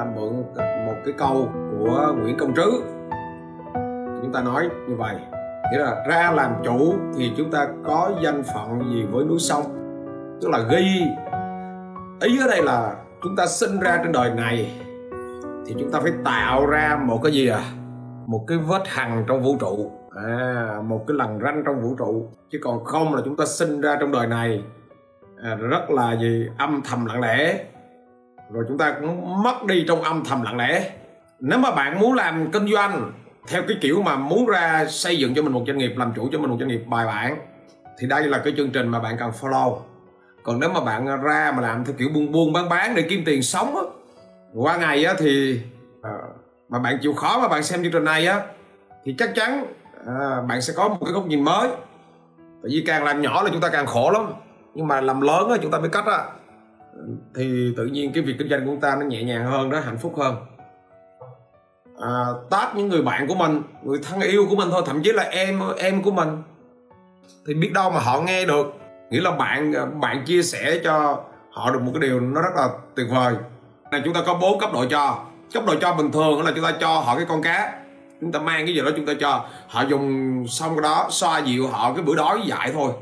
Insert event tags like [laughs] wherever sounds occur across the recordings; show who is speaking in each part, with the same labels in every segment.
Speaker 1: ta mượn một cái câu của Nguyễn Công Trứ. Chúng ta nói như vậy nghĩa là ra làm chủ thì chúng ta có danh phận gì với núi sông. Tức là ghi ý ở đây là chúng ta sinh ra trên đời này thì chúng ta phải tạo ra một cái gì à? Một cái vết hằn trong vũ trụ. À, một cái lằn ranh trong vũ trụ. Chứ còn không là chúng ta sinh ra trong đời này à, rất là gì? Âm thầm lặng lẽ rồi chúng ta cũng mất đi trong âm thầm lặng lẽ. Nếu mà bạn muốn làm kinh doanh theo cái kiểu mà muốn ra xây dựng cho mình một doanh nghiệp làm chủ cho mình một doanh nghiệp bài bản thì đây là cái chương trình mà bạn cần follow. Còn nếu mà bạn ra mà làm theo kiểu buôn buôn bán bán để kiếm tiền sống á qua ngày á thì à, mà bạn chịu khó mà bạn xem chương trình này á thì chắc chắn à, bạn sẽ có một cái góc nhìn mới. Tại vì càng làm nhỏ là chúng ta càng khổ lắm. Nhưng mà làm lớn á chúng ta biết cách á thì tự nhiên cái việc kinh doanh của chúng ta nó nhẹ nhàng hơn đó hạnh phúc hơn. À, tát những người bạn của mình người thân yêu của mình thôi thậm chí là em em của mình. Thì biết đâu mà họ nghe được. Nghĩa là bạn bạn chia sẻ cho họ được một cái điều nó rất là tuyệt vời. Là chúng ta có bốn cấp độ cho. Cấp độ cho bình thường là chúng ta cho họ cái con cá. Chúng ta mang cái gì đó chúng ta cho. Họ dùng xong cái đó xoa dịu họ cái bữa đói dại thôi.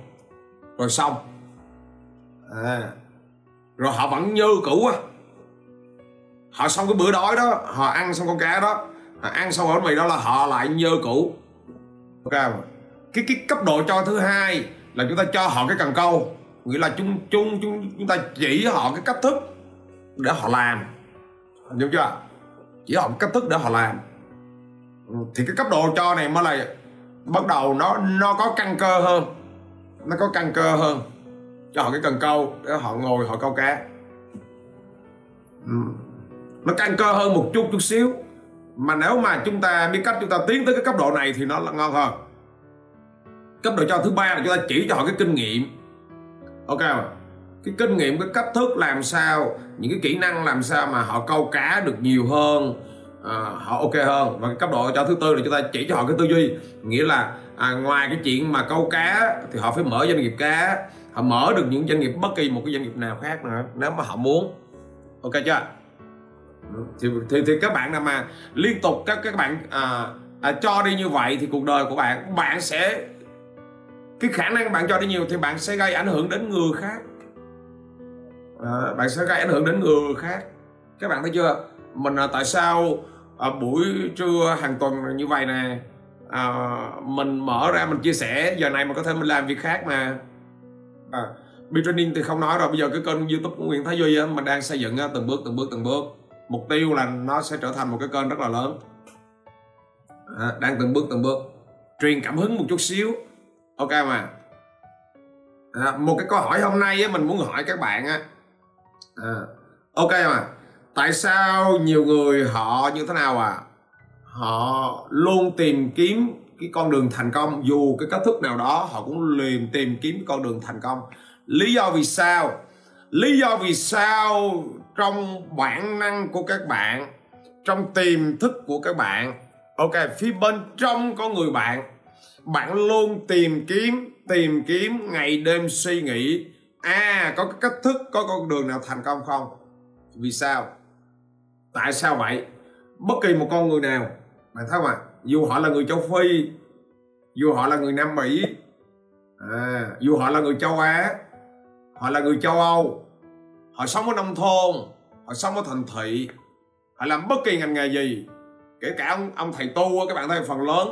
Speaker 1: Rồi xong. À, rồi họ vẫn như cũ á. Họ xong cái bữa đói đó, họ ăn xong con cá đó, họ ăn xong bánh mì đó là họ lại như cũ. Ok cái cái cấp độ cho thứ hai là chúng ta cho họ cái cần câu. Nghĩa là chúng chúng chúng chúng ta chỉ họ cái cách thức để họ làm. Hiểu chưa? Chỉ họ cách thức để họ làm. Thì cái cấp độ cho này mới là bắt đầu nó nó có căn cơ hơn. Nó có căn cơ hơn cho họ cái cần câu để họ ngồi họ câu cá. Ừ. nó căng cơ hơn một chút chút xíu. Mà nếu mà chúng ta biết cách chúng ta tiến tới cái cấp độ này thì nó là ngon hơn. Cấp độ cho thứ ba là chúng ta chỉ cho họ cái kinh nghiệm. Ok không cái kinh nghiệm cái cách thức làm sao những cái kỹ năng làm sao mà họ câu cá được nhiều hơn à, họ ok hơn. Và cái cấp độ cho thứ tư là chúng ta chỉ cho họ cái tư duy. Nghĩa là à, ngoài cái chuyện mà câu cá thì họ phải mở doanh nghiệp cá họ mở được những doanh nghiệp bất kỳ một cái doanh nghiệp nào khác nữa nếu mà họ muốn. Ok chưa? Thì thì, thì các bạn nào mà liên tục các các bạn à, à, cho đi như vậy thì cuộc đời của bạn bạn sẽ cái khả năng bạn cho đi nhiều thì bạn sẽ gây ảnh hưởng đến người khác. À, bạn sẽ gây ảnh hưởng đến người khác. Các bạn thấy chưa? Mình à, tại sao à, buổi trưa hàng tuần như vậy nè? À, mình mở ra mình chia sẻ giờ này mình có thể mình làm việc khác mà à, B training thì không nói rồi bây giờ cái kênh youtube của Nguyễn Thái Duy á, mình đang xây dựng á, từng bước từng bước từng bước. Mục tiêu là nó sẽ trở thành một cái kênh rất là lớn. À, đang từng bước từng bước. Truyền cảm hứng một chút xíu. Ok mà. À, một cái câu hỏi hôm nay á, mình muốn hỏi các bạn á. À, ok mà. Tại sao nhiều người họ như thế nào à? Họ luôn tìm kiếm cái con đường thành công, dù cái cách thức nào đó, họ cũng liền tìm kiếm con đường thành công. Lý do vì sao? Lý do vì sao trong bản năng của các bạn, trong tiềm thức của các bạn, ok, phía bên trong có người bạn bạn luôn tìm kiếm tìm kiếm, ngày đêm suy nghĩ à có cái cách thức, có con đường nào thành công không? Vì sao? Tại sao vậy? Bất kỳ một con người nào, bạn thấy không ạ? Dù họ là người châu phi dù họ là người nam mỹ à, dù họ là người châu á họ là người châu âu họ sống ở nông thôn họ sống ở thành thị họ làm bất kỳ ngành nghề gì. Kể cả ông ông thầy tu các bạn thấy phần lớn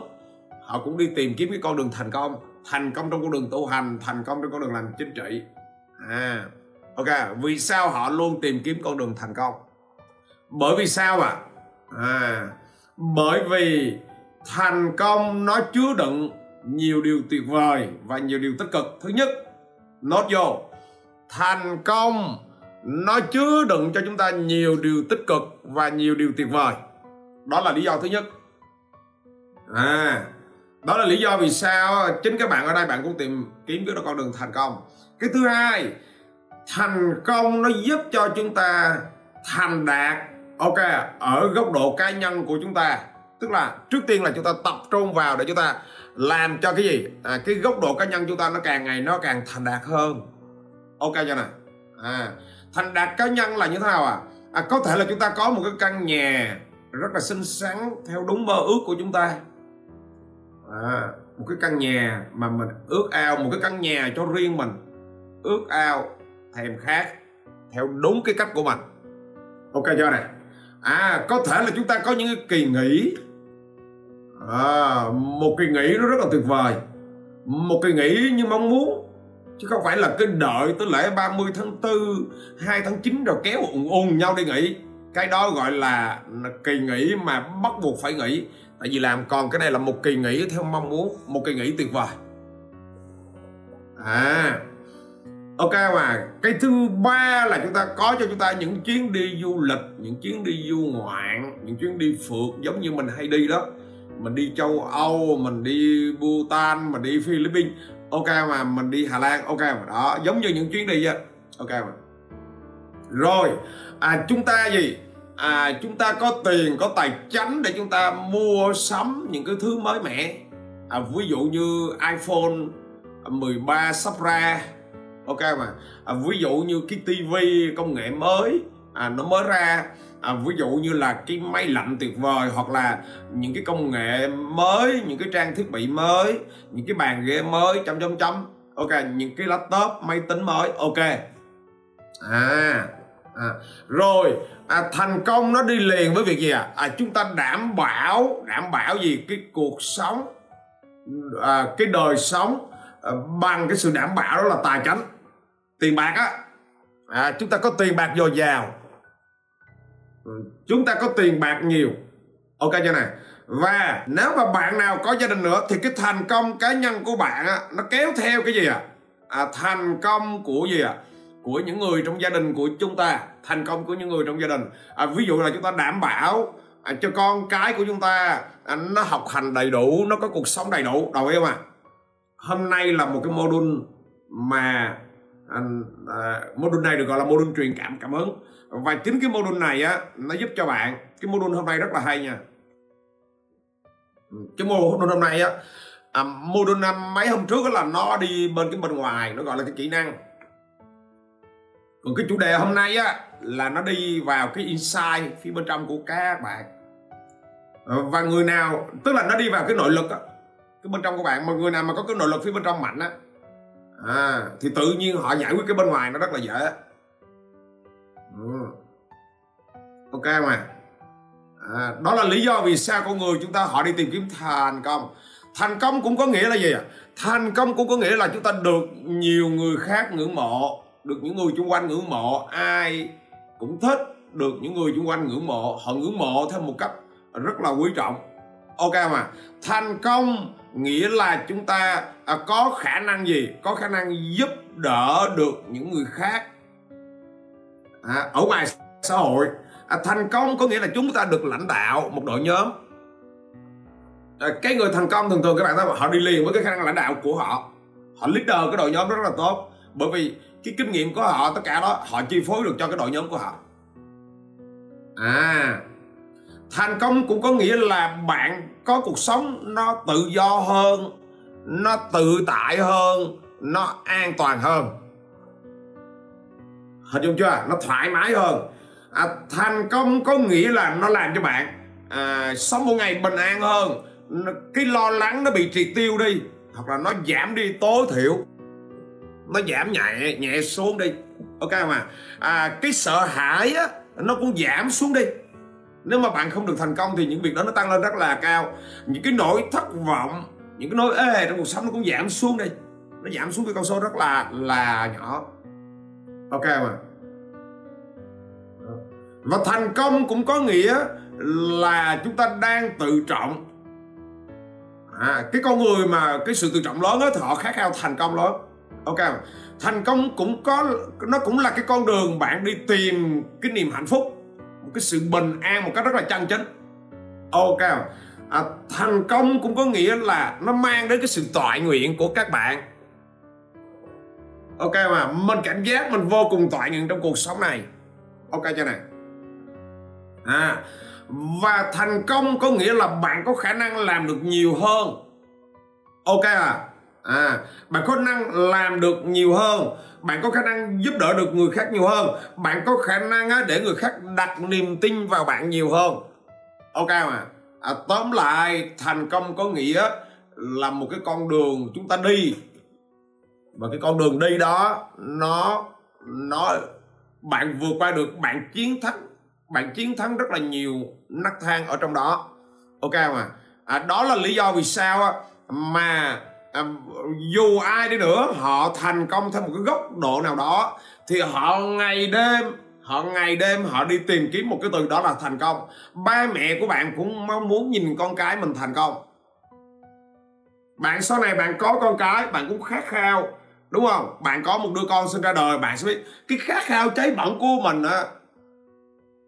Speaker 1: họ cũng đi tìm kiếm cái con đường thành công thành công trong con đường tu hành thành công trong con đường làm chính trị. À ok vì sao họ luôn tìm kiếm con đường thành công? Bởi vì sao ạ? À? à bởi vì thành công nó chứa đựng nhiều điều tuyệt vời và nhiều điều tích cực. Thứ nhất, nốt vô. Thành công nó chứa đựng cho chúng ta nhiều điều tích cực và nhiều điều tuyệt vời. Đó là lý do thứ nhất. À đó là lý do vì sao chính các bạn ở đây bạn cũng tìm kiếm cái con đường thành công. Cái thứ hai, thành công nó giúp cho chúng ta thành đạt, ok, ở góc độ cá nhân của chúng ta tức là trước tiên là chúng ta tập trung vào để chúng ta làm cho cái gì? À, cái góc độ cá nhân chúng ta nó càng ngày nó càng thành đạt hơn. Ok chưa nè à thành đạt cá nhân là như thế nào à, à, có thể là chúng ta có một cái căn nhà rất là xinh xắn theo đúng mơ ước của chúng ta. À, một cái căn nhà mà mình ước ao một cái căn nhà cho riêng mình. Ước ao thèm khát theo đúng cái cách của mình. Ok chưa này à có thể là chúng ta có những cái kỳ nghỉ. À, một kỳ nghỉ nó rất là tuyệt vời. Một kỳ nghỉ như mong muốn chứ không phải là cái đợi tới lễ 30 tháng 4 2 tháng 9 rồi kéo ùn ùn nhau đi nghỉ. Cái đó gọi là kỳ nghỉ mà bắt buộc phải nghỉ. Tại vì làm còn cái này là một kỳ nghỉ theo mong muốn một kỳ nghỉ tuyệt vời. À ok mà cái thứ ba là chúng ta có cho chúng ta những chuyến đi du lịch những chuyến đi du ngoạn những chuyến đi phượt giống như mình hay đi đó. Mình đi châu âu mình đi bhutan mình đi philippines. Ok mà mình đi hà lan ok mà. Đó giống như những chuyến đi vậy ok mà. Rồi à chúng ta gì? À chúng ta có tiền có tài chánh để chúng ta mua sắm những cái thứ mới mẻ. À, ví dụ như iphone 13 sắp ra ok mà. À, ví dụ như cái tivi công nghệ mới à, nó mới ra à, ví dụ như là cái máy lạnh tuyệt vời hoặc là những cái công nghệ mới những cái trang thiết bị mới những cái bàn ghế mới chấm chấm chấm. Ok những cái laptop máy tính mới ok. À, à rồi à, thành công nó đi liền với việc gì à? à chúng ta đảm bảo đảm bảo gì? Cái cuộc sống à, cái đời sống à, bằng cái sự đảm bảo đó là tài chánh tiền bạc á. À, chúng ta có tiền bạc dồi dào. Ừ, chúng ta có tiền bạc nhiều. Ok chưa này và nếu mà bạn nào có gia đình nữa thì cái thành công cá nhân của bạn á nó kéo theo cái gì à, à thành công của gì à của những người trong gia đình của chúng ta. Thành công của những người trong gia đình. À, ví dụ là chúng ta đảm bảo à, cho con cái của chúng ta à, nó học hành đầy đủ nó có cuộc sống đầy đủ. Đồng ý không ạ? À? hôm nay là một cái module mà mô đun à, module này được gọi là module truyền cảm cảm hứng và chính cái module này á nó giúp cho bạn cái module hôm nay rất là hay nha. Cái cái module hôm nay á à, module năm mấy hôm trước đó là nó đi bên cái bên ngoài nó gọi là cái kỹ năng. Còn cái chủ đề hôm nay á là nó đi vào cái insight phía bên trong của các bạn. Ờ, và người nào tức là nó đi vào cái nội lực á cái bên trong của bạn mà người nào mà có cái nội lực phía bên trong mạnh á à, thì tự nhiên họ giải quyết cái bên ngoài nó rất là dễ. Ừ. ok mà. À, đó là lý do vì sao con người chúng ta họ đi tìm kiếm thành công. Thành công cũng có nghĩa là gì à thành công cũng có nghĩa là chúng ta được nhiều người khác ngưỡng mộ được những người xung quanh ngưỡng mộ. Ai cũng thích được những người xung quanh ngưỡng mộ. Họ ngưỡng mộ theo một cách rất là quý trọng ok mà thành công nghĩa là chúng ta à, có khả năng gì? Có khả năng giúp đỡ được những người khác. À, ở ngoài xã hội à, thành công có nghĩa là chúng ta được lãnh đạo một đội nhóm. À, cái người thành công thường thường các bạn thấy họ đi liền với cái khả năng lãnh đạo của họ. Họ leader cái đội nhóm rất là tốt. Bởi vì cái kinh nghiệm của họ tất cả đó họ chi phối được cho cái đội nhóm của họ. À thành công cũng có nghĩa là bạn có cuộc sống nó tự do hơn nó tự tại hơn nó an toàn hơn. Hình dung chưa? Nó thoải mái hơn. À, thành công có nghĩa là nó làm cho bạn à, sống một ngày bình an hơn. Cái lo lắng nó bị triệt tiêu đi hoặc là nó giảm đi tối thiểu. Nó giảm nhẹ nhẹ xuống đi. Ok mà à, cái sợ hãi á nó cũng giảm xuống đi nếu mà bạn không được thành công thì những việc đó nó tăng lên rất là cao. Những cái nỗi thất vọng những cái nỗi ê trong cuộc sống nó cũng giảm xuống đi. Nó giảm xuống cái con số rất là là nhỏ. Ok mà và thành công cũng có nghĩa là chúng ta đang tự trọng. À, cái con người mà cái sự tự trọng lớn đó thì họ khát khao thành công lớn ok thành công cũng có nó cũng là cái con đường bạn đi tìm cái niềm hạnh phúc một cái sự bình an một cách rất là chân chính. Ok à, thành công cũng có nghĩa là nó mang đến cái sự tọa nguyện của các bạn. Ok mà mình cảm giác mình vô cùng tọa nguyện trong cuộc sống này. Ok chưa này à và thành công có nghĩa là bạn có khả năng làm được nhiều hơn. Ok à à bạn có năng làm được nhiều hơn. Bạn có khả năng giúp đỡ được người khác nhiều hơn. Bạn có khả năng để người khác đặt niềm tin vào bạn nhiều hơn. Ok mà. À, tóm lại thành công có nghĩa là một cái con đường chúng ta đi. Và cái con đường đi đó nó nó bạn vượt qua được bạn chiến thắng bạn chiến thắng rất là nhiều nấc thang ở trong đó. Ok mà. À, đó là lý do vì sao mà à, dù ai đi nữa họ thành công theo một cái góc độ nào đó. Thì họ ngày đêm họ ngày đêm họ đi tìm kiếm một cái từ đó là thành công. Ba mẹ của bạn cũng mong muốn nhìn con cái mình thành công. Bạn sau này bạn có con cái bạn cũng khát khao đúng không? Bạn có một đứa con sinh ra đời bạn sẽ biết cái khát khao cháy bỏng của mình á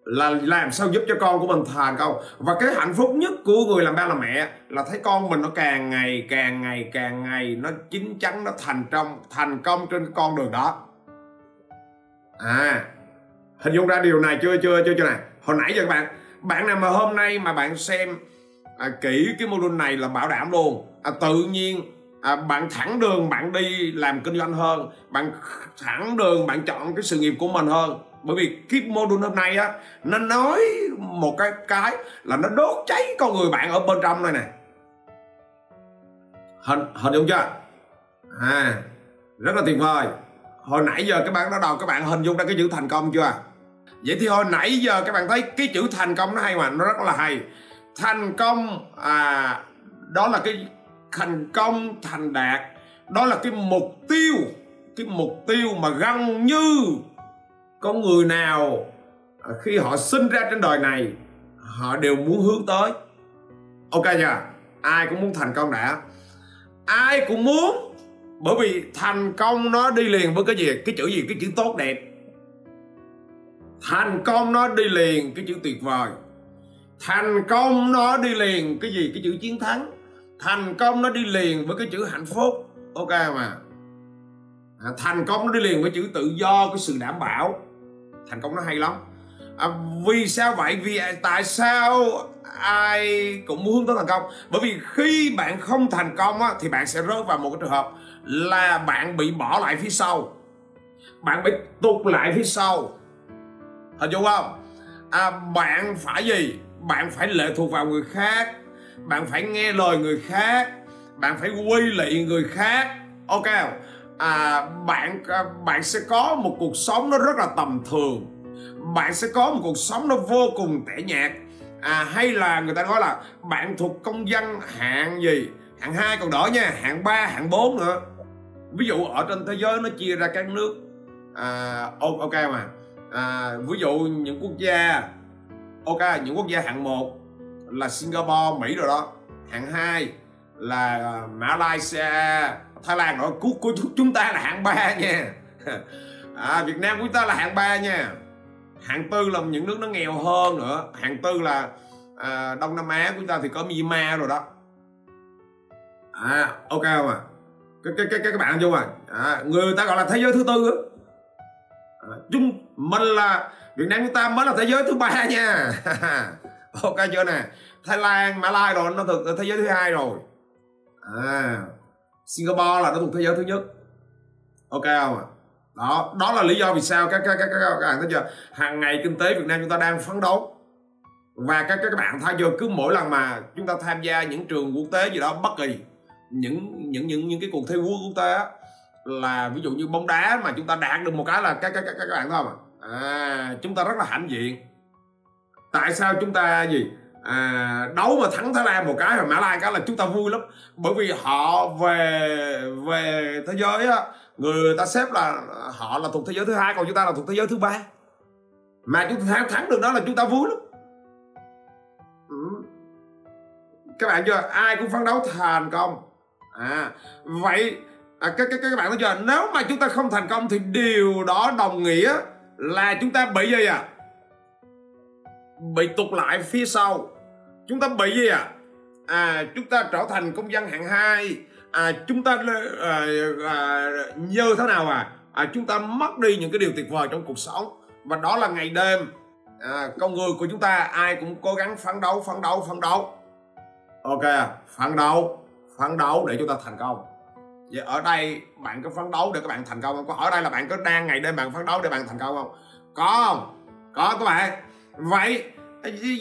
Speaker 1: là làm sao giúp cho con của mình thành công và cái hạnh phúc nhất của người làm ba làm mẹ là thấy con mình nó càng ngày càng ngày càng ngày nó chín chắn nó thành trong thành công trên cái con đường đó. À hình dung ra điều này chưa chưa chưa chưa này hồi nãy giờ các bạn bạn nào mà hôm nay mà bạn xem à, kỹ cái module này là bảo đảm luôn. À, tự nhiên à, bạn thẳng đường bạn đi làm kinh doanh hơn bạn thẳng đường bạn chọn cái sự nghiệp của mình hơn bởi vì cái module hôm nay á, nó nói một cái cái là nó đốt cháy con người bạn ở bên trong này nè. Hình hình dung chưa? À rất là tuyệt vời. Hồi nãy giờ các bạn đã đầu các bạn hình dung ra cái chữ thành công chưa? Vậy thì hồi nãy giờ các bạn thấy cái chữ thành công nó hay mà, nó rất là hay. Thành công à đó là cái thành công thành đạt. Đó là cái mục tiêu, cái mục tiêu mà gần như có người nào à, khi họ sinh ra trên đời này, họ đều muốn hướng tới? Ok chưa ai cũng muốn thành công đã. Ai cũng muốn, bởi vì thành công nó đi liền với cái gì? Cái chữ gì? Cái chữ tốt đẹp. Thành công nó đi liền cái chữ tuyệt vời. Thành công nó đi liền cái gì? Cái chữ chiến thắng. Thành công nó đi liền với cái chữ hạnh phúc. Ok mà. À, thành công nó đi liền với chữ tự do, cái sự đảm bảo thành công nó hay lắm. À, vì sao vậy? Vì tại sao ai cũng muốn hướng tới thành công? Bởi vì khi bạn không thành công á, thì bạn sẽ rớt vào một cái trường hợp là bạn bị bỏ lại phía sau. Bạn bị tụt lại phía sau. Hình dung không? À, bạn phải gì? Bạn phải lệ thuộc vào người khác. Bạn phải nghe lời người khác. Bạn phải quy lị người khác. Ok à, bạn à, bạn sẽ có một cuộc sống nó rất là tầm thường. Bạn sẽ có một cuộc sống nó vô cùng tẻ nhạt. À, hay là người ta nói là bạn thuộc công dân hạng gì? Hạng hai còn đỡ nha hạng 3, hạng 4 nữa. Ví dụ ở trên thế giới nó chia ra các nước. À, ok mà. À, ví dụ những quốc gia ok những quốc gia hạng 1 là Singapore Mỹ rồi đó. Hạng 2 là ờ, Malaysia Thái Lan ở cuối của chúng ta là hạng 3 nha. [laughs] À, Việt Nam của chúng ta là hạng 3 nha. Hạng tư là những nước nó nghèo hơn nữa. Hạng tư là à, Đông Nam Á của chúng ta thì có Myanmar rồi đó. À ok không à cái cái cái các bạn vô à, à người ta gọi là thế giới thứ tư á. À, chúng mình là Việt Nam chúng ta mới là thế giới thứ ba nha. [laughs] Ok chưa nè? Thái Lan Mã Lai rồi nó thực thế giới thứ hai rồi à Singapore là nó thuộc thế giới thứ nhất. Ok không ạ? Đó đó là lý do vì sao các các các các, các bạn thấy chưa? Hàng ngày kinh tế Việt Nam chúng ta đang phấn đấu. Và các các bạn thấy chưa? Cứ mỗi lần mà chúng ta tham gia những trường quốc tế gì đó bất kỳ những những những những cái cuộc thi quốc quốc tế là ví dụ như bóng đá mà chúng ta đạt được một cái là các các các, các bạn thấy không ạ? À, chúng ta rất là hãnh diện. Tại sao chúng ta gì? À, đấu mà thắng Thái Lan một cái rồi Mã Lai cái là chúng ta vui lắm. Bởi vì họ về về thế giới á người ta xếp là họ là thuộc thế giới thứ hai còn chúng ta là thuộc thế giới thứ ba. Mà chúng ta thắng, thắng được đó là chúng ta vui lắm. Ừ. các bạn chưa? Ai cũng phấn đấu thành công. À vậy à, các, các các bạn thấy chưa? Nếu mà chúng ta không thành công thì điều đó đồng nghĩa là chúng ta bị gì à? Bị tụt lại phía sau. Chúng ta bị gì à? À chúng ta trở thành công dân hạng hai. À chúng ta à, à, như thế nào à? À chúng ta mất đi những cái điều tuyệt vời trong cuộc sống. Và đó là ngày đêm. À, con người của chúng ta ai cũng cố gắng phấn đấu phấn đấu phấn đấu. Ok à, phấn đấu phấn đấu để chúng ta thành công. Vậy ở đây bạn có phấn đấu để các bạn thành công không? Có ở đây là bạn có đang ngày đêm bạn phấn đấu để bạn thành công không? Có không? Có các bạn vậy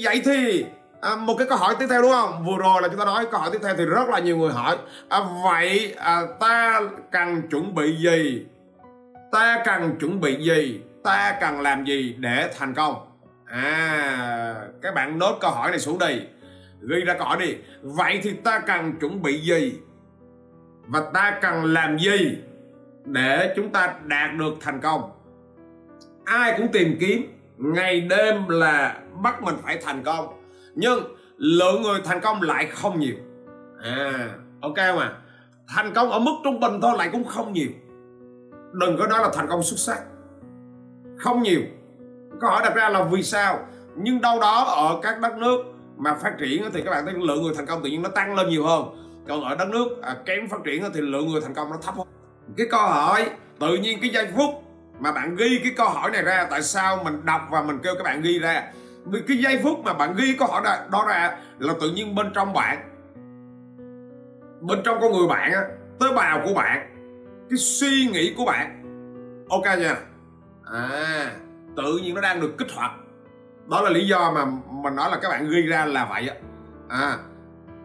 Speaker 1: vậy thì à, một cái câu hỏi tiếp theo đúng không? Vừa rồi là chúng ta nói câu hỏi tiếp theo thì rất là nhiều người hỏi. À, vậy à, ta cần chuẩn bị gì? Ta cần chuẩn bị gì? Ta cần làm gì để thành công? À các bạn nốt câu hỏi này xuống đi. Ghi ra câu hỏi đi. Vậy thì ta cần chuẩn bị gì? Và ta cần làm gì để chúng ta đạt được thành công? Ai cũng tìm kiếm ngày đêm là bắt mình phải thành công. Nhưng lượng người thành công lại không nhiều. À ok mà thành công ở mức trung bình thôi lại cũng không nhiều. Đừng có nói là thành công xuất sắc. Không nhiều. Câu hỏi đặt ra là vì sao? Nhưng đâu đó ở các đất nước mà phát triển thì các bạn thấy lượng người thành công tự nhiên nó tăng lên nhiều hơn. Còn ở đất nước à, kém phát triển thì lượng người thành công nó thấp hơn. Cái câu hỏi tự nhiên cái giây phút mà bạn ghi cái câu hỏi này ra tại sao mình đọc và mình kêu các bạn ghi ra? Vì cái giây phút mà bạn ghi câu hỏi đó, đó ra là tự nhiên bên trong bạn bên trong con người bạn á tế bào của bạn cái suy nghĩ của bạn. Ok nha. À tự nhiên nó đang được kích hoạt. Đó là lý do mà mình nói là các bạn ghi ra là vậy á. À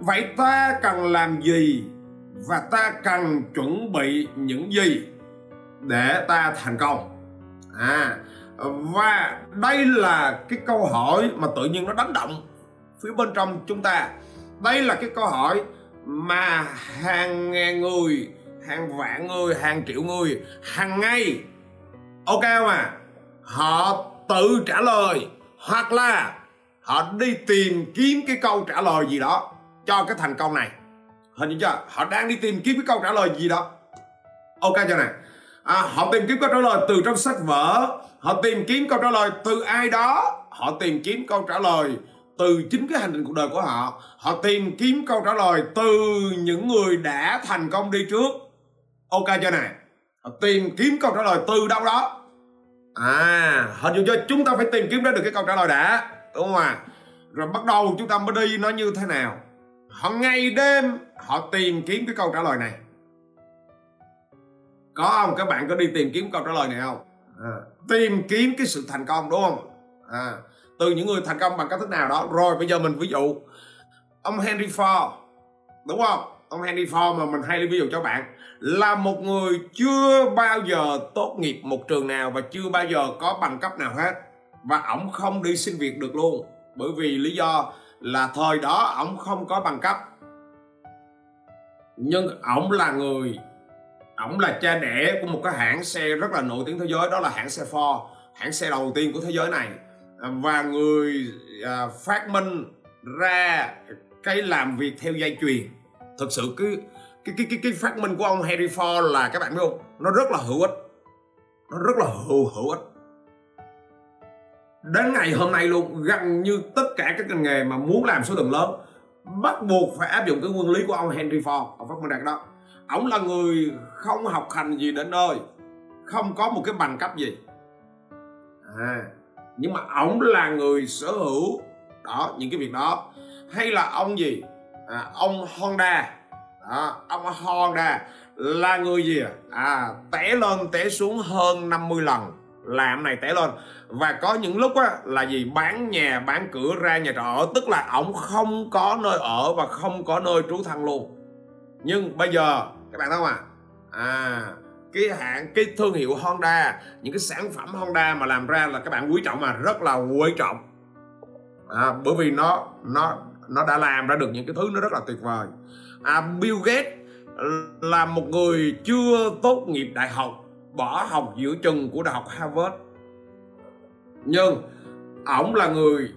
Speaker 1: vậy ta cần làm gì và ta cần chuẩn bị những gì? Để ta thành công. À và đây là cái câu hỏi mà tự nhiên nó đánh động phía bên trong chúng ta. Đây là cái câu hỏi mà hàng ngàn người, hàng vạn người, hàng triệu người, hàng ngày, ok không à? Họ tự trả lời, hoặc là họ đi tìm kiếm cái câu trả lời gì đó cho cái thành công này. Hình như chưa? Họ đang đi tìm kiếm cái câu trả lời gì đó. Ok cho này à, họ tìm kiếm câu trả lời từ trong sách vở. Họ tìm kiếm câu trả lời từ ai đó. Họ tìm kiếm câu trả lời từ chính cái hành trình cuộc đời của họ. Họ tìm kiếm câu trả lời từ những người đã thành công đi trước. Ok chưa này họ tìm kiếm câu trả lời từ đâu đó. À hình như cho chúng ta phải tìm kiếm ra được cái câu trả lời đã. Đúng không à rồi bắt đầu chúng ta mới đi nó như thế nào. Họ ngày đêm họ tìm kiếm cái câu trả lời này có không? Các bạn có đi tìm kiếm câu trả lời này không? À, tìm kiếm cái sự thành công đúng không? À, từ những người thành công bằng cách thức nào đó. Rồi bây giờ mình ví dụ ông Henry Ford đúng không? Ông Henry Ford mà mình hay lấy ví dụ cho bạn là một người chưa bao giờ tốt nghiệp một trường nào và chưa bao giờ có bằng cấp nào hết. Và ổng không đi xin việc được luôn bởi vì lý do là thời đó ổng không có bằng cấp. Nhưng ổng là người ổng là cha đẻ của một cái hãng xe rất là nổi tiếng thế giới đó là hãng xe Ford hãng xe đầu tiên của thế giới này. À, và người à, phát minh ra cái làm việc theo dây chuyền. Thực sự cái cái cái cái, cái phát minh của ông Henry Ford là các bạn biết không? Nó rất là hữu ích. Nó rất là hữu hữu ích. Đến ngày hôm nay luôn gần như tất cả các ngành nghề mà muốn làm số lượng lớn bắt buộc phải áp dụng cái nguyên lý của ông Henry Ford. Ông phát minh ra đó ổng là người không học hành gì đến nơi không có một cái bằng cấp gì. À nhưng mà ổng là người sở hữu đó những cái việc đó. Hay là ông gì? À, ông Honda. Đó, ông Honda là người gì à? à té lên té xuống hơn 50 lần làm này té lên. Và có những lúc á là gì? Bán nhà bán cửa ra nhà trọ tức là ổng không có nơi ở và không có nơi trú thân luôn. Nhưng bây giờ các bạn thấy không à à cái hãng cái thương hiệu Honda những cái sản phẩm Honda mà làm ra là các bạn quý trọng mà rất là quý trọng. À, bởi vì nó nó nó đã làm ra được những cái thứ nó rất là tuyệt vời. À, Bill Gates là một người chưa tốt nghiệp đại học bỏ học giữa chừng của đại học Harvard. Nhưng ổng là người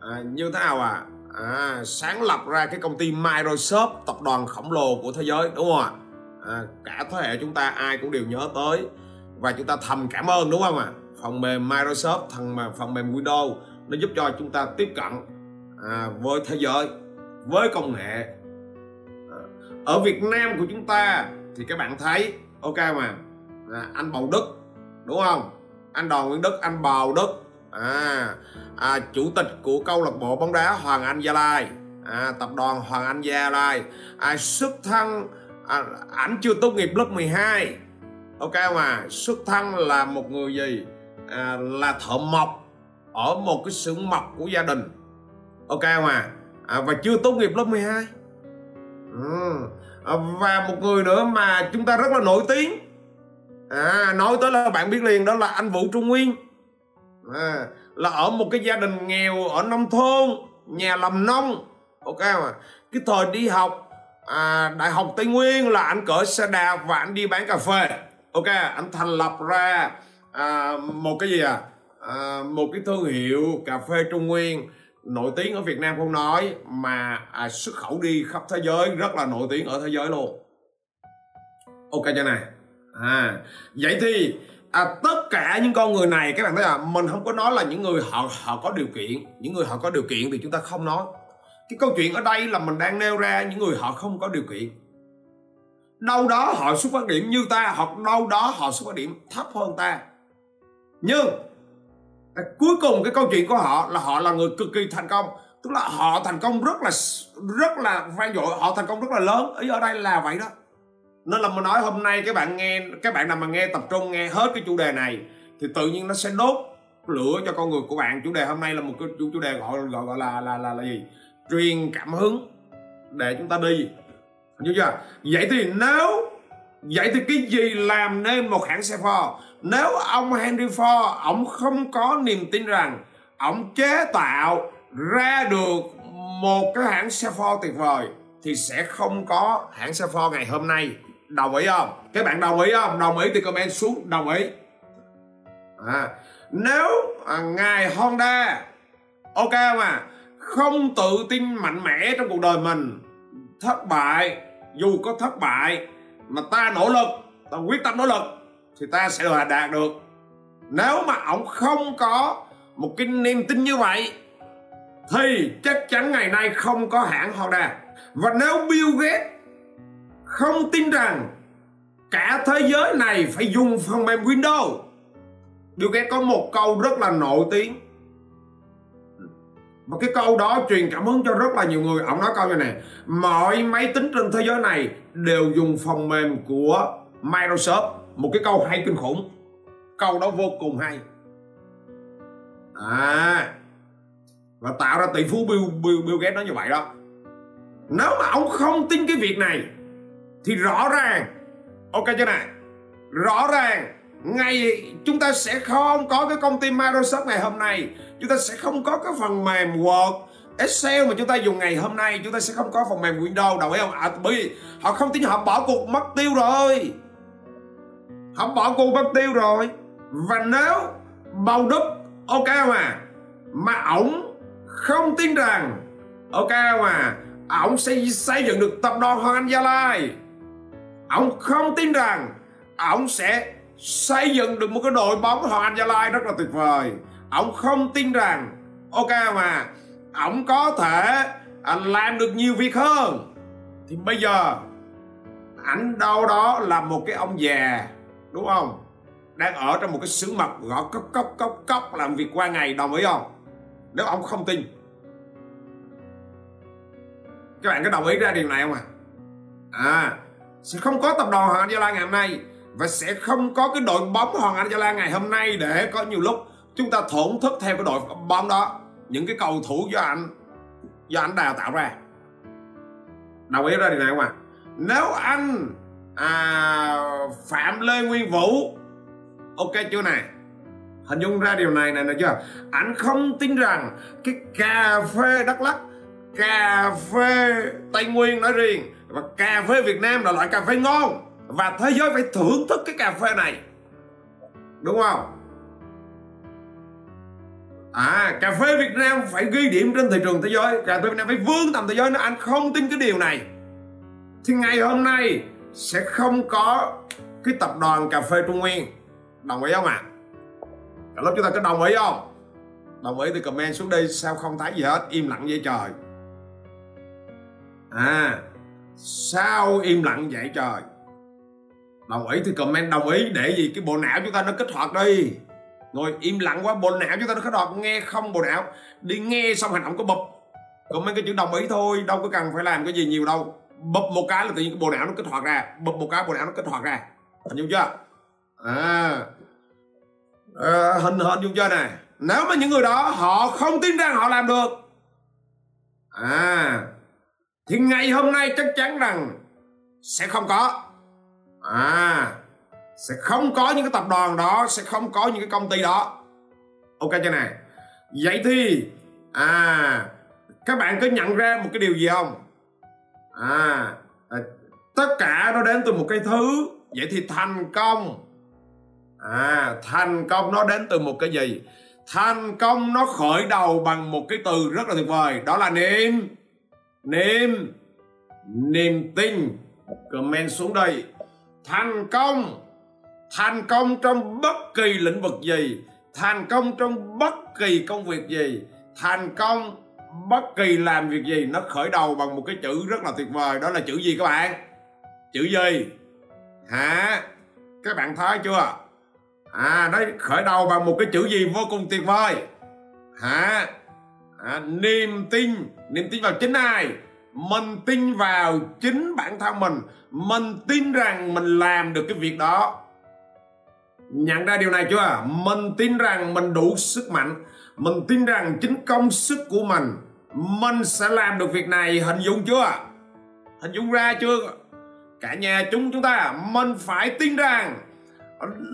Speaker 1: à, như thế nào à? à sáng lập ra cái công ty Microsoft tập đoàn khổng lồ của thế giới đúng không ạ? à, Ờ, cả thế hệ chúng ta ai cũng đều nhớ tới. Và chúng ta thầm cảm ơn đúng không ạ? À? phần mềm Microsoft thằng mà phần mềm Windows nó giúp cho chúng ta tiếp cận à, với thế giới với công nghệ. À, ở Việt Nam của chúng ta thì các bạn thấy ok mà à, anh Bầu Đức đúng không? Anh Đoàn Nguyễn Đức anh Bầu Đức. À, à chủ tịch của câu lạc bộ bóng đá Hoàng Anh Gia Lai. À, tập đoàn Hoàng Anh Gia Lai. À, xuất thân à, ảnh chưa tốt nghiệp lớp 12 ok mà xuất thân là một người gì? À, là thợ mộc ở một cái xưởng mộc của gia đình. Ok mà à, và chưa tốt nghiệp lớp 12 ừ. à, và một người nữa mà chúng ta rất là nổi tiếng. À, nói tới là bạn biết liền đó là anh Vũ Trung Nguyên. À, là ở một cái gia đình nghèo ở nông thôn nhà làm nông. Ok mà cái thời đi học à, đại học tây nguyên là anh cởi xe đạp và anh đi bán cà phê. Ok anh thành lập ra à, một cái gì à, à một cái thương hiệu cà phê trung nguyên nổi tiếng ở việt nam không nói mà à, xuất khẩu đi khắp thế giới rất là nổi tiếng ở thế giới luôn. Ok cho này. À vậy thì à, tất cả những con người này các bạn thấy à mình không có nói là những người họ họ có điều kiện. Những người họ có điều kiện thì chúng ta không nói cái câu chuyện ở đây là mình đang nêu ra những người họ không có điều kiện. Đâu đó họ xuất phát điểm như ta, hoặc đâu đó họ xuất phát điểm thấp hơn ta. Nhưng cuối cùng cái câu chuyện của họ là họ là người cực kỳ thành công. Tức là họ thành công rất là rất là vang dội, họ thành công rất là lớn. Ý ở đây là vậy đó. Nên là mình nói hôm nay các bạn nghe, các bạn nào mà nghe tập trung, nghe hết cái chủ đề này, thì tự nhiên nó sẽ đốt lửa cho con người của bạn. Chủ đề hôm nay là một cái chủ đề gọi gọi gọi là là là là gì? Truyền cảm hứng để chúng ta đi. Hiểu chưa? Vậy thì nếu vậy thì cái gì làm nên một hãng xe Ford? Nếu ông Henry Ford ông không có niềm tin rằng ông chế tạo ra được một cái hãng xe Ford tuyệt vời thì sẽ không có hãng xe Ford ngày hôm nay. Đồng ý không? Các bạn đồng ý không? Đồng ý thì comment xuống đồng ý. À, nếu à, ngài Honda ok mà không tự tin mạnh mẽ trong cuộc đời mình. Thất bại, dù có thất bại, mà ta nỗ lực, ta quyết tâm nỗ lực, thì ta sẽ đạt được. Nếu mà ông không có một cái niềm tin như vậy, thì chắc chắn ngày nay không có hãng Honda. Và nếu Bill Gates không tin rằng cả thế giới này phải dùng phần mềm Windows, Bill Gates có một câu rất là nổi tiếng và cái câu đó truyền cảm hứng cho rất là nhiều người. Ông nói câu như này mọi máy tính trên thế giới này đều dùng phần mềm của Microsoft. Một cái câu hay kinh khủng. Câu đó vô cùng hay. À và tạo ra tỷ phú Bill, Bill, Bill Gates nói như vậy đó. Nếu mà ông không tin cái việc này thì rõ ràng ok chưa này rõ ràng ngày chúng ta sẽ không có cái công ty Microsoft ngày hôm nay. Chúng ta sẽ không có cái phần mềm Word Excel mà chúng ta dùng ngày hôm nay. Chúng ta sẽ không có phần mềm Windows đâu hiểu không? À, bởi vì họ không tin họ bỏ cuộc mất tiêu rồi. Họ bỏ cuộc mất tiêu rồi. Và nếu bầu đúc ok mà mà ổng không tin rằng ok mà à, ổng sẽ xây dựng được tập đoàn Hoàng Anh Gia Lai. Ổng không tin rằng à, ổng sẽ xây dựng được một cái đội bóng Hoàng Anh Gia Lai rất là tuyệt vời. Ông không tin rằng, ok mà, ông có thể à, làm được nhiều việc hơn. Thì bây giờ, ảnh đâu đó là một cái ông già, đúng không? Đang ở trong một cái xứ mật gõ cốc cốc cốc cốc, làm việc qua ngày, đồng ý không? Nếu ông không tin. Các bạn có đồng ý ra điều này không à à sẽ không có tập đoàn Hoàng Gia Lai ngày hôm nay và sẽ không có cái đội bóng Hoàng Anh Gia Lai ngày hôm nay để có nhiều lúc chúng ta thổn thức theo cái đội bóng đó. Những cái cầu thủ do anh do anh đào tạo ra. Đồng ý ra điều này không ạ? À? nếu anh à, phạm lê nguyên vũ ok chưa này? Hình dung ra điều này này nè chưa? Anh không tin rằng cái cà phê đắk lắc cà phê tây nguyên nói riêng và cà phê việt nam là loại cà phê ngon và thế giới phải thưởng thức cái cà phê này. Đúng không? À cà phê Việt Nam phải ghi điểm trên thị trường thế giới. Cà phê Việt Nam phải vươn tầm thế giới. Nếu anh không tin cái điều này. Thì ngày hôm nay sẽ không có cái tập đoàn cà phê Trung Nguyên. Đồng ý không ạ? À? cả lớp chúng ta có đồng ý không? Đồng ý thì comment xuống đây sao không thấy gì hết? Im lặng vậy trời. À sao im lặng vậy trời? Đồng ý thì comment đồng ý. Để gì? Cái bộ não chúng ta nó kích hoạt đi. Ngồi im lặng quá bộ não chúng ta nó kích đọt nghe không bộ não. Đi nghe xong hành động có bụp. Comment cái chữ đồng ý thôi. Đâu có cần phải làm cái gì nhiều đâu. Bập một cái là tự nhiên cái bộ não nó kích hoạt ra. Bập một cái bộ não nó kích hoạt ra. Hình dung chưa? À, à hình hình dung chưa này nếu mà những người đó họ không tin rằng họ làm được. À. Thì ngày hôm nay chắc chắn rằng sẽ không có à sẽ không có những cái tập đoàn đó sẽ không có những cái công ty đó. Ok chưa này. Vậy thì à các bạn có nhận ra một cái điều gì không? À, à tất cả nó đến từ một cái thứ. Vậy thì thành công. À thành công nó đến từ một cái gì? Thành công nó khởi đầu bằng một cái từ rất là tuyệt vời. Đó là niềm niềm niềm tin. Comment xuống đây thành công. Thành công trong bất kỳ lĩnh vực gì. Thành công trong bất kỳ công việc gì. Thành công bất kỳ làm việc gì. Nó khởi đầu bằng một cái chữ rất là tuyệt vời. Đó là chữ gì các bạn? Chữ gì? Hả? Các bạn thấy chưa? À nó khởi đầu bằng một cái chữ gì vô cùng tuyệt vời? Hả? À, niềm tin. Niềm tin vào chính ai? Mình tin vào chính bản thân mình. Mình tin rằng mình làm được cái việc đó. Nhận ra điều này chưa? Mình tin rằng mình đủ sức mạnh. Mình tin rằng chính công sức của mình mình sẽ làm được việc này. Hình dung chưa? Hình dung ra chưa? Cả nhà chúng chúng ta mình phải tin rằng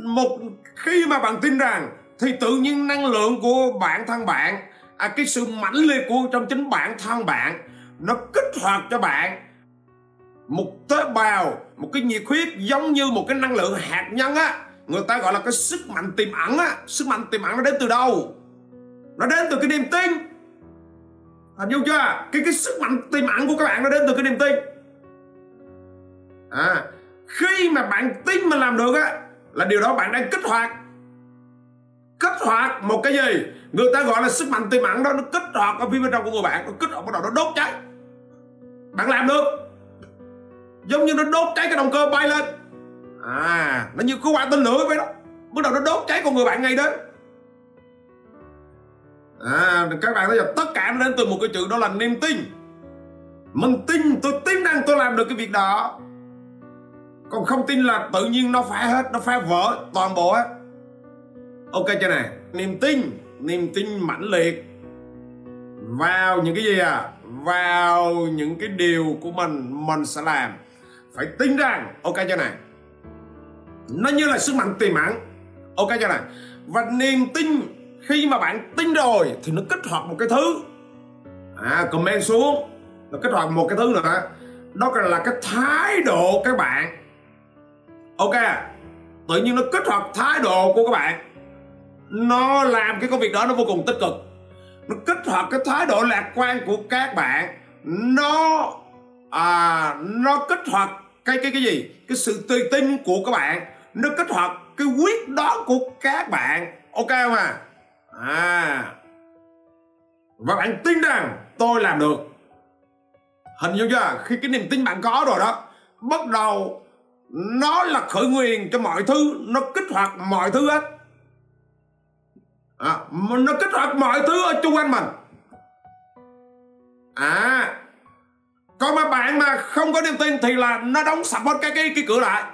Speaker 1: một khi mà bạn tin rằng thì tự nhiên năng lượng của bản thân bạn à, cái sự mãnh liệt của trong chính bản thân bạn nó kích hoạt cho bạn. Một tế bào, một cái nhiệt huyết giống như một cái năng lượng hạt nhân á. Người ta gọi là cái sức mạnh tiềm ẩn á. Sức mạnh tiềm ẩn nó đến từ đâu? Nó đến từ cái niềm tin. Hình dung chưa? Cái cái sức mạnh tiềm ẩn của các bạn nó đến từ cái niềm tin. À khi mà bạn tin mình làm được á, là điều đó bạn đang kích hoạt. Kích hoạt một cái gì? Người ta gọi là sức mạnh tiềm ẩn đó, nó kích hoạt ở phía bên trong của người bạn, nó kích hoạt bắt đầu nó đốt cháy bạn làm được. Giống như nó đốt cháy cái động cơ bay lên. À nó như cái quả tên lửa vậy đó. Bắt đầu nó đốt cháy con người bạn ngay đó à các bạn thấy là tất cả nó đến từ một cái chữ đó là niềm tin. Mình tin, tôi tin rằng tôi làm được cái việc đó. Còn không tin là tự nhiên nó phá hết, nó phá vỡ toàn bộ hết ok chưa này? Niềm tin niềm tin mãnh liệt. Vào những cái gì à? Vào những cái điều của mình mình sẽ làm. Phải tin rằng, ok cho này? Nó như là sức mạnh tiềm ẩn ok cho này? Và niềm tin, khi mà bạn tin rồi, thì nó kích hoạt một cái thứ. À comment xuống. Nó kích hoạt một cái thứ nữa. Đó là cái thái độ các bạn. Ok, tự nhiên nó kích hoạt thái độ của các bạn. Nó làm cái công việc đó nó vô cùng tích cực nó kích hoạt cái thái độ lạc quan của các bạn. Nó à nó kích hoạt cái cái cái gì? Cái sự tự tin của các bạn. Nó kích hoạt cái quyết đoán của các bạn. Ok không à? À. Và bạn tin rằng tôi làm được. Hình như chưa? Khi cái niềm tin bạn có rồi đó, bắt đầu nó là khởi nguyên cho mọi thứ. Nó kích hoạt mọi thứ hết à, nó kích hoạt mọi thứ ở chung quanh mình. À còn mà bạn mà không có niềm tin thì là nó đóng sập hết cái cái cái cửa lại.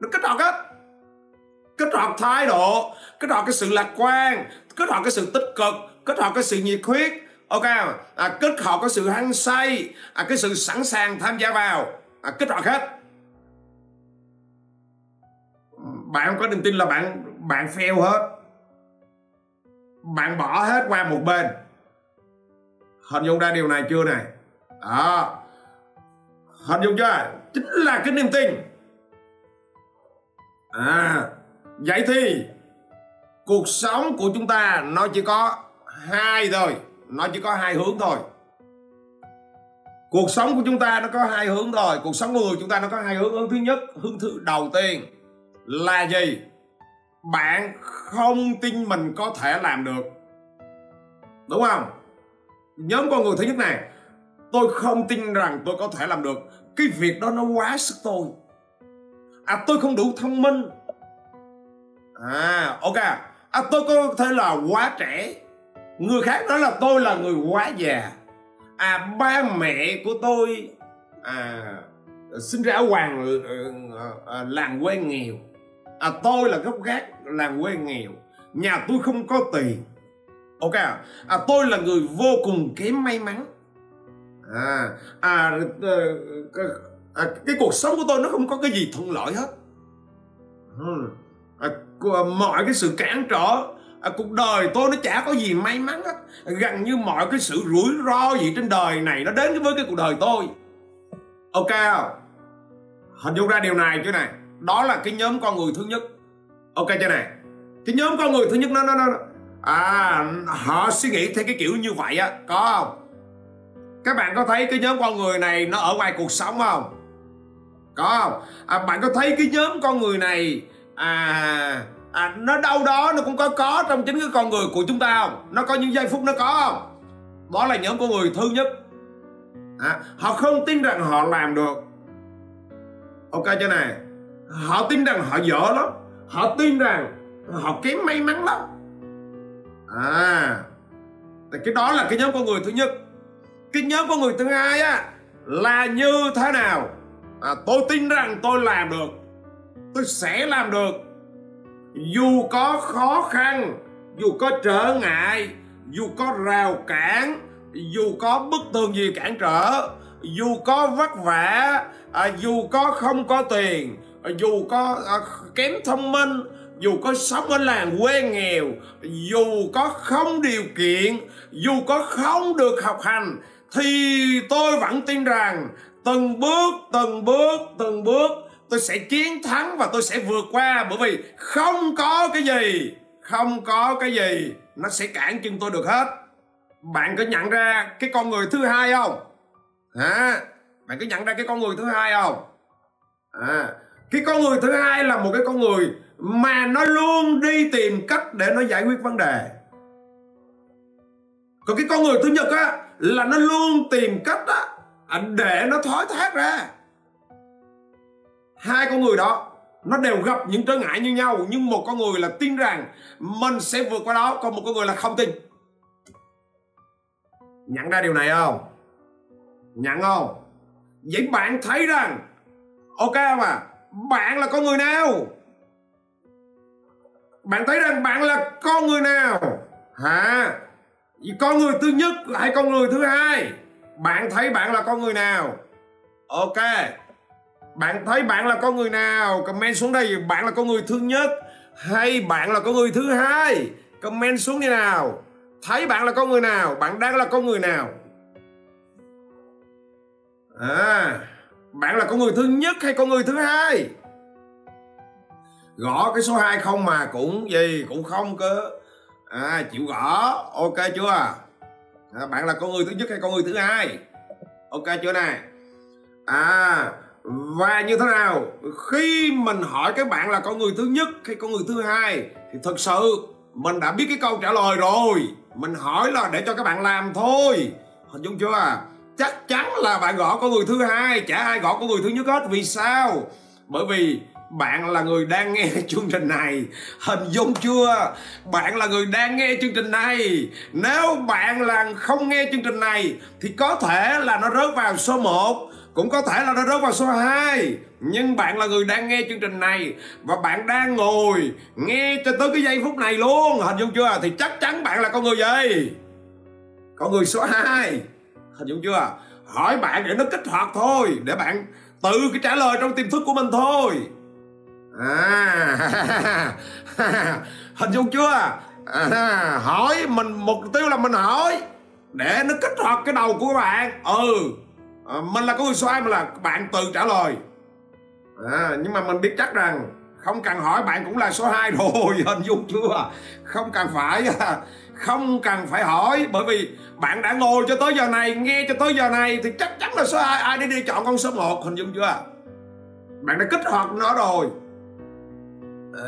Speaker 1: Nó kích hoạt hết. Kích hoạt thái độ kích hoạt cái sự lạc quan kích hoạt cái sự tích cực kích hoạt cái sự nhiệt huyết. Ok à, kích hoạt cái sự hăng say à, cái sự sẵn sàng tham gia vào. À, kích hoạt hết. Bạn không có niềm tin là bạn bạn fail hết bạn bỏ hết qua một bên. Hình dung ra điều này chưa này? Đó hình dung chưa? Chính là cái niềm tin. À vậy thì cuộc sống của chúng ta nó chỉ có hai thôi. Nó chỉ có hai hướng thôi. Cuộc sống của chúng ta nó có hai hướng thôi. Cuộc sống của người chúng ta nó có hai hướng. Hướng thứ nhất, hướng thứ đầu tiên là gì? Bạn không tin mình có thể làm được. Đúng không? Nhóm con người thứ nhất này, tôi không tin rằng tôi có thể làm được. Cái việc đó nó quá sức tôi. À tôi không đủ thông minh. À ok. À tôi có thể là quá trẻ. Người khác nói là tôi là người quá già. À ba mẹ của tôi à sinh ra ở hoàng ờ, ờ, làng quê nghèo à, tôi là gốc gác làng quê nghèo. Nhà tôi không có tiền. Ok à, à tôi là người vô cùng kém may mắn. À, à, à, à cái cuộc sống của tôi nó không có cái gì thuận lợi hết. Hmm. À, à, mọi cái sự cản trở à, cuộc đời tôi nó chả có gì may mắn hết. Gần như mọi cái sự rủi ro gì trên đời này nó đến với cái cuộc đời tôi. Ok không? Hình dung ra điều này chứ này đó là cái nhóm con người thứ nhất. Ok chưa này cái nhóm con người thứ nhất nó nó nó à họ suy nghĩ theo cái kiểu như vậy á có không? Các bạn có thấy cái nhóm con người này nó ở ngoài cuộc sống không? Có không? À, bạn có thấy cái nhóm con người này à à nó đâu đó nó cũng có có trong chính cái con người của chúng ta không? Nó có những giây phút nó có không? Đó là nhóm con người thứ nhất. À, họ không tin rằng họ làm được. Ok chưa này họ tin rằng họ dở lắm. Họ tin rằng họ kém may mắn lắm. À thì cái đó là cái nhóm con người thứ nhất. Cái nhóm con người thứ hai á là như thế nào? À, tôi tin rằng tôi làm được. Tôi sẽ làm được. Dù có khó khăn dù có trở ngại dù có rào cản dù có bức tường gì cản trở dù có vất vả à, dù có không có tiền Ờ, dù có ờ, kém thông minh, dù có sống ở làng quê nghèo, dù có không điều kiện, dù có không được học hành, thì tôi vẫn tin rằng từng bước từng bước từng bước tôi sẽ chiến thắng và tôi sẽ vượt qua. Bởi vì không có cái gì, không có cái gì nó sẽ cản chân tôi được hết. Bạn có nhận ra cái con người thứ hai không? Hả? Bạn có nhận ra cái con người thứ hai không? À cái con người thứ hai là một cái con người mà nó luôn đi tìm cách để nó giải quyết vấn đề. Còn cái con người thứ nhất á, là nó luôn tìm cách á, để nó thoái thác ra. Hai con người đó, nó đều gặp những trở ngại như nhau, nhưng một con người là tin rằng mình sẽ vượt qua đó, còn một con người là không tin. Nhận ra điều này không? Nhận không? Vậy bạn thấy rằng, ok mà bạn là con người nào bạn thấy rằng bạn là con người nào hả con người thứ nhất hay con người thứ hai bạn thấy bạn là con người nào ok bạn thấy bạn là con người nào comment xuống đây bạn là con người thứ nhất hay bạn là con người thứ hai comment xuống như nào thấy bạn là con người nào bạn đang là con người nào à bạn là con người thứ nhất hay con người thứ hai? Gõ cái số 2 không mà cũng gì cũng không cơ. À chịu gõ. Ok chưa? À, bạn là con người thứ nhất hay con người thứ hai? Ok chưa này? À và như thế nào? Khi mình hỏi các bạn là con người thứ nhất hay con người thứ hai thì thực sự mình đã biết cái câu trả lời rồi. Mình hỏi là để cho các bạn làm thôi. Hình dung chưa? à chắc chắn là bạn gõ có người thứ hai, chả ai gõ có người thứ nhất hết. Vì sao? Bởi vì bạn là người đang nghe [laughs] chương trình này. Hình dung chưa? Bạn là người đang nghe chương trình này. Nếu bạn là không nghe chương trình này, thì có thể là nó rớt vào số 1 cũng có thể là nó rớt vào số 2 nhưng bạn là người đang nghe chương trình này và bạn đang ngồi nghe cho tới cái giây phút này luôn. Hình dung chưa? Thì chắc chắn bạn là con người gì? Con người số 2 hình dung chưa? Hỏi bạn để nó kích hoạt thôi để bạn tự cái trả lời trong tiềm thức của mình thôi. À [laughs] hình dung chưa? À, hỏi mình mục tiêu là mình hỏi để nó kích hoạt cái đầu của các bạn. Ừ à, mình là có người xoay mà là bạn tự trả lời. À, nhưng mà mình biết chắc rằng không cần hỏi bạn cũng là số 2 rồi [laughs] hình dung chưa? Không cần phải [laughs] không cần phải hỏi bởi vì bạn đã ngồi cho tới giờ này nghe cho tới giờ này thì chắc chắn là số 2 ai đi đi chọn con số 1 hình dung chưa? Bạn đã kích hoạt nó rồi.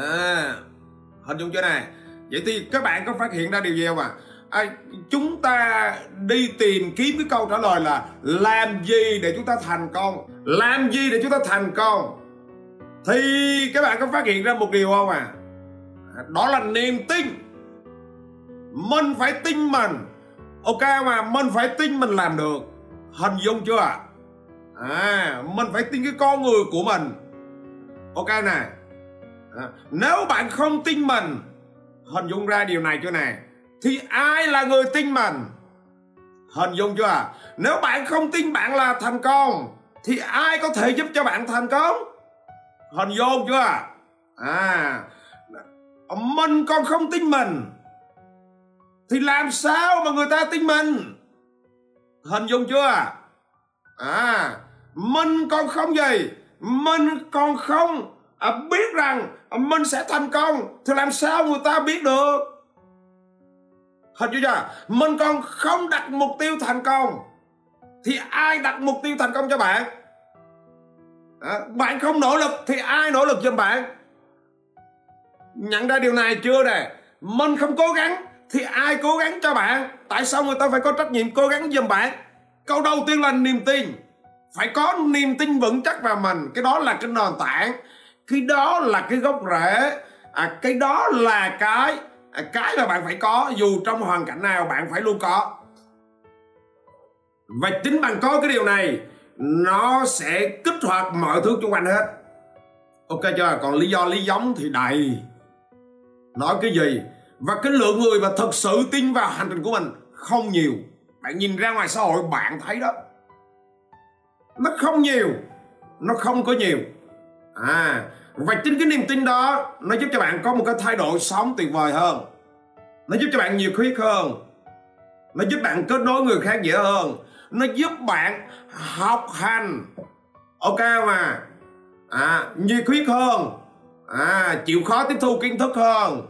Speaker 1: À, hình dung chưa này? Vậy thì các bạn có phát hiện ra điều gì không ạ? À? à, chúng ta đi tìm kiếm cái câu trả lời là làm gì để chúng ta thành công? Làm gì để chúng ta thành công? Thì các bạn có phát hiện ra một điều không à đó là niềm tin. Mình phải tin mình. Ok mà mình phải tin mình làm được. Hình dung chưa ạ? À mình phải tin cái con người của mình. Ok nè. À, nếu bạn không tin mình hình dung ra điều này chưa nè? Thì ai là người tin mình? Hình dung chưa nếu bạn không tin bạn là thành công thì ai có thể giúp cho bạn thành công? Hình dung chưa? À mình còn không tin mình. Thì làm sao mà người ta tin mình? Hình dung chưa? À mình còn không gì? Mình còn không à, biết rằng mình sẽ thành công. Thì làm sao người ta biết được? Hình dung chưa? Mình còn không đặt mục tiêu thành công. Thì ai đặt mục tiêu thành công cho bạn? À, bạn không nỗ lực thì ai nỗ lực giùm bạn? Nhận ra điều này chưa nè? Mình không cố gắng thì ai cố gắng cho bạn? Tại sao người ta phải có trách nhiệm cố gắng giùm bạn? Câu đầu tiên là niềm tin. Phải có niềm tin vững chắc vào mình. Cái đó là cái nền tảng. Cái đó là cái gốc rễ. À, cái đó là cái à, cái mà bạn phải có. Dù trong hoàn cảnh nào bạn phải luôn có. Và chính bằng có cái điều này nó sẽ kích hoạt mọi thứ xung quanh hết. Ok chưa? Còn lý do lý giống thì đầy. Nói cái gì? Và cái lượng người mà thật sự tin vào hành trình của mình không nhiều. Bạn nhìn ra ngoài xã hội, bạn thấy đó. Nó không nhiều. Nó không có nhiều. À và chính cái niềm tin đó, nó giúp cho bạn có một cái thay đổi sống tuyệt vời hơn. Nó giúp cho bạn nhiều khuyết hơn. Nó giúp bạn kết nối người khác dễ hơn nó giúp bạn học hành. Ok mà. À nhiệt huyết hơn. À chịu khó tiếp thu kiến thức hơn.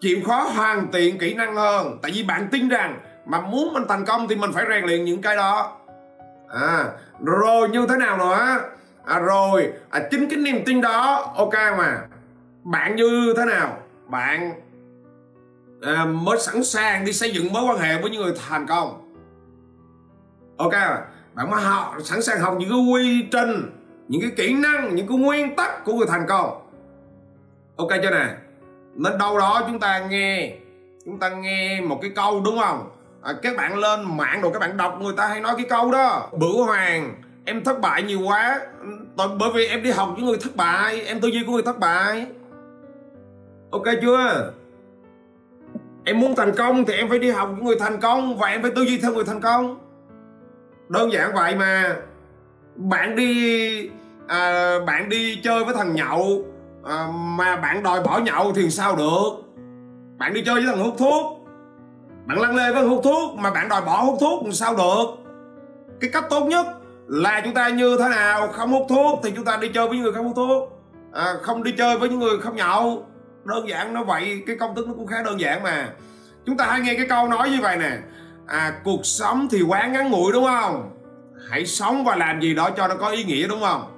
Speaker 1: Chịu khó hoàn thiện kỹ năng hơn. Tại vì bạn tin rằng mà muốn mình thành công thì mình phải rèn luyện những cái đó. À rồi như thế nào nữa? À, rồi à, chính cái niềm tin đó ok mà. Bạn như thế nào? Bạn à, mới sẵn sàng đi xây dựng mối quan hệ với những người thành công ok bạn mới học sẵn sàng học những cái quy trình những cái kỹ năng những cái nguyên tắc của người thành công. Ok chưa nè? Nên đâu đó chúng ta nghe chúng ta nghe một cái câu đúng không? À, các bạn lên mạng rồi các bạn đọc người ta hay nói cái câu đó. Bửu hoàng em thất bại nhiều quá. Bởi vì em đi học với người thất bại em tư duy của người thất bại. Ok chưa? Em muốn thành công thì em phải đi học với người thành công và em phải tư duy theo người thành công đơn giản vậy mà. Bạn đi à, bạn đi chơi với thằng nhậu à, mà bạn đòi bỏ nhậu thì sao được? Bạn đi chơi với thằng hút thuốc. Bạn lăn lê với thằng hút thuốc mà bạn đòi bỏ hút thuốc thì sao được? Cái cách tốt nhất là chúng ta như thế nào không hút thuốc thì chúng ta đi chơi với người không hút thuốc. À, không đi chơi với những người không nhậu. Đơn giản nó vậy cái công thức nó cũng khá đơn giản mà. Chúng ta hay nghe cái câu nói như vậy nè à cuộc sống thì quá ngắn ngủi đúng không? Hãy sống và làm gì đó cho nó có ý nghĩa đúng không?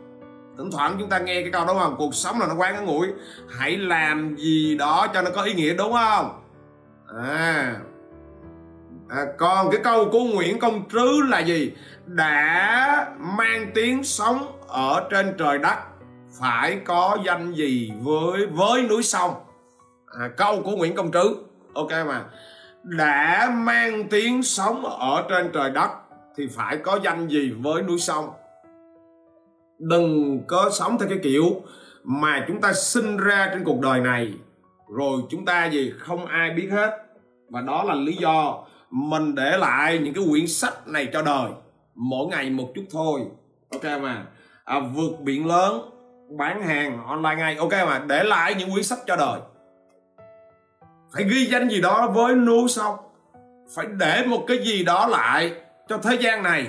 Speaker 1: Thỉnh thoảng chúng ta nghe cái câu đó không? Cuộc sống là nó quá ngắn ngủi. Hãy làm gì đó cho nó có ý nghĩa đúng không? À, à còn cái câu của nguyễn công trứ là gì? Đã mang tiếng sống ở trên trời đất phải có danh gì với với núi sông? À, câu của nguyễn công trứ. Ok mà đã mang tiếng sống ở trên trời đất thì phải có danh gì với núi sông? Đừng có sống theo cái kiểu mà chúng ta sinh ra trên cuộc đời này rồi chúng ta gì không ai biết hết. Và đó là lý do mình để lại những cái quyển sách này cho đời. Mỗi ngày một chút thôi ok mà? À, vượt biển lớn bán hàng online ngay ok mà? Để lại những quyển sách cho đời phải ghi danh gì đó với núi sông phải để một cái gì đó lại cho thế gian này.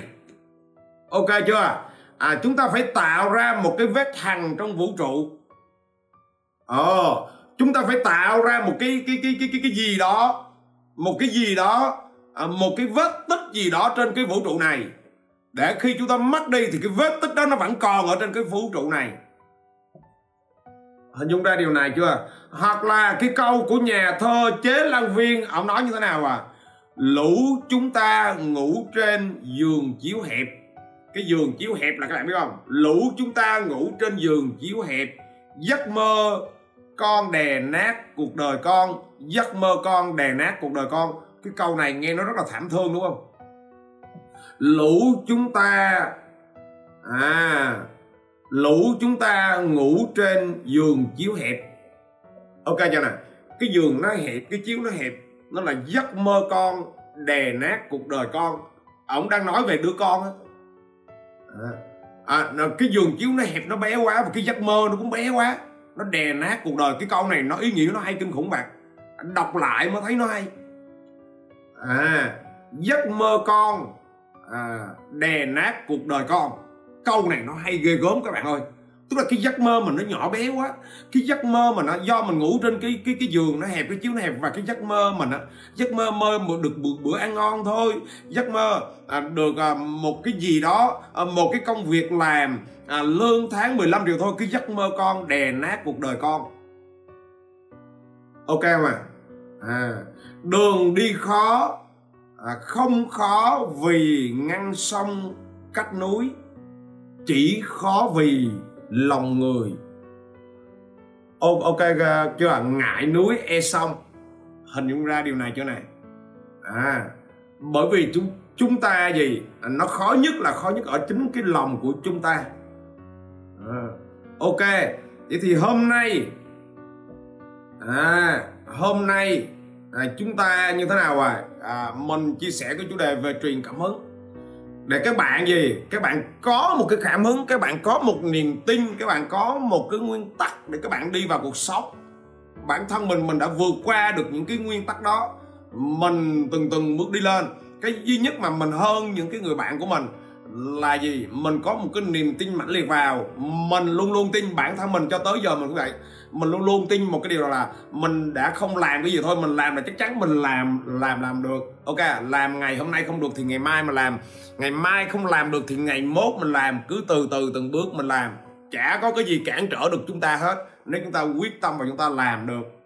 Speaker 1: Ok chưa? À chúng ta phải tạo ra một cái vết hằn trong vũ trụ. Ờ chúng ta phải tạo ra một cái cái cái cái cái cái gì đó. Một cái gì đó à, một cái vết tích gì đó trên cái vũ trụ này. Để khi chúng ta mất đi thì cái vết tích đó nó vẫn còn ở trên cái vũ trụ này hình dung ra điều này chưa? Hoặc là cái câu của nhà thơ chế lan viên, ông nói như thế nào à? Lũ chúng ta ngủ trên giường chiếu hẹp. Cái giường chiếu hẹp là các bạn biết không? Lũ chúng ta ngủ trên giường chiếu hẹp. Giấc mơ con đè nát cuộc đời con. Giấc mơ con đè nát cuộc đời con. Cái câu này nghe nó rất là thảm thương, đúng không? Lũ chúng ta à lũ chúng ta ngủ trên giường chiếu hẹp. Ok chưa nè cái giường nó hẹp cái chiếu nó hẹp nó là giấc mơ con đè nát cuộc đời con. Ông đang nói về đứa con á. À, à, cái giường chiếu nó hẹp nó bé quá và cái giấc mơ nó cũng bé quá. Nó đè nát cuộc đời cái câu này nó ý nghĩa nó hay kinh khủng bạn đọc lại mới thấy nó hay. À giấc mơ con à, đè nát cuộc đời con câu này nó hay ghê gớm các bạn ơi. Tức là cái giấc mơ mình nó nhỏ bé quá. Cái giấc mơ mà nó do mình ngủ trên cái cái cái giường nó hẹp cái chiếu nó hẹp. Và cái giấc mơ mình á giấc mơ mơ được bữa, bữa ăn ngon thôi. Giấc mơ à, được à, một cái gì đó à, một cái công việc làm à, lương tháng 15 triệu thôi. Cái giấc mơ con đè nát cuộc đời con. Ok mà à, đường đi khó à, không khó vì ngăn sông cách núi chỉ khó vì lòng người. Ô, ok chưa ngại núi e sông. Hình dung ra điều này chỗ này. À bởi vì chúng chúng ta gì? À, nó khó nhất là khó nhất ở chính cái lòng của chúng ta. À, ok vậy thì hôm nay à hôm nay à, chúng ta như thế nào à? à mình chia sẻ cái chủ đề về truyền cảm hứng để các bạn gì? Các bạn có một cái cảm hứng, các bạn có một niềm tin, các bạn có một cái nguyên tắc để các bạn đi vào cuộc sống. Bản thân mình mình đã vượt qua được những cái nguyên tắc đó. Mình từng từng bước đi lên. Cái duy nhất mà mình hơn những cái người bạn của mình là gì? Mình có một cái niềm tin mãnh liệt vào. Mình luôn luôn tin bản thân mình cho tới giờ mình cũng vậy mình luôn luôn tin một cái điều là mình đã không làm cái gì thôi, mình làm là chắc chắn mình làm làm làm được. Ok, làm ngày hôm nay không được thì ngày mai mà làm. Ngày mai không làm được thì ngày mốt mình làm. Cứ từ từ, từng bước mình làm. Chả có cái gì cản trở được chúng ta hết. Nếu chúng ta quyết tâm và chúng ta làm được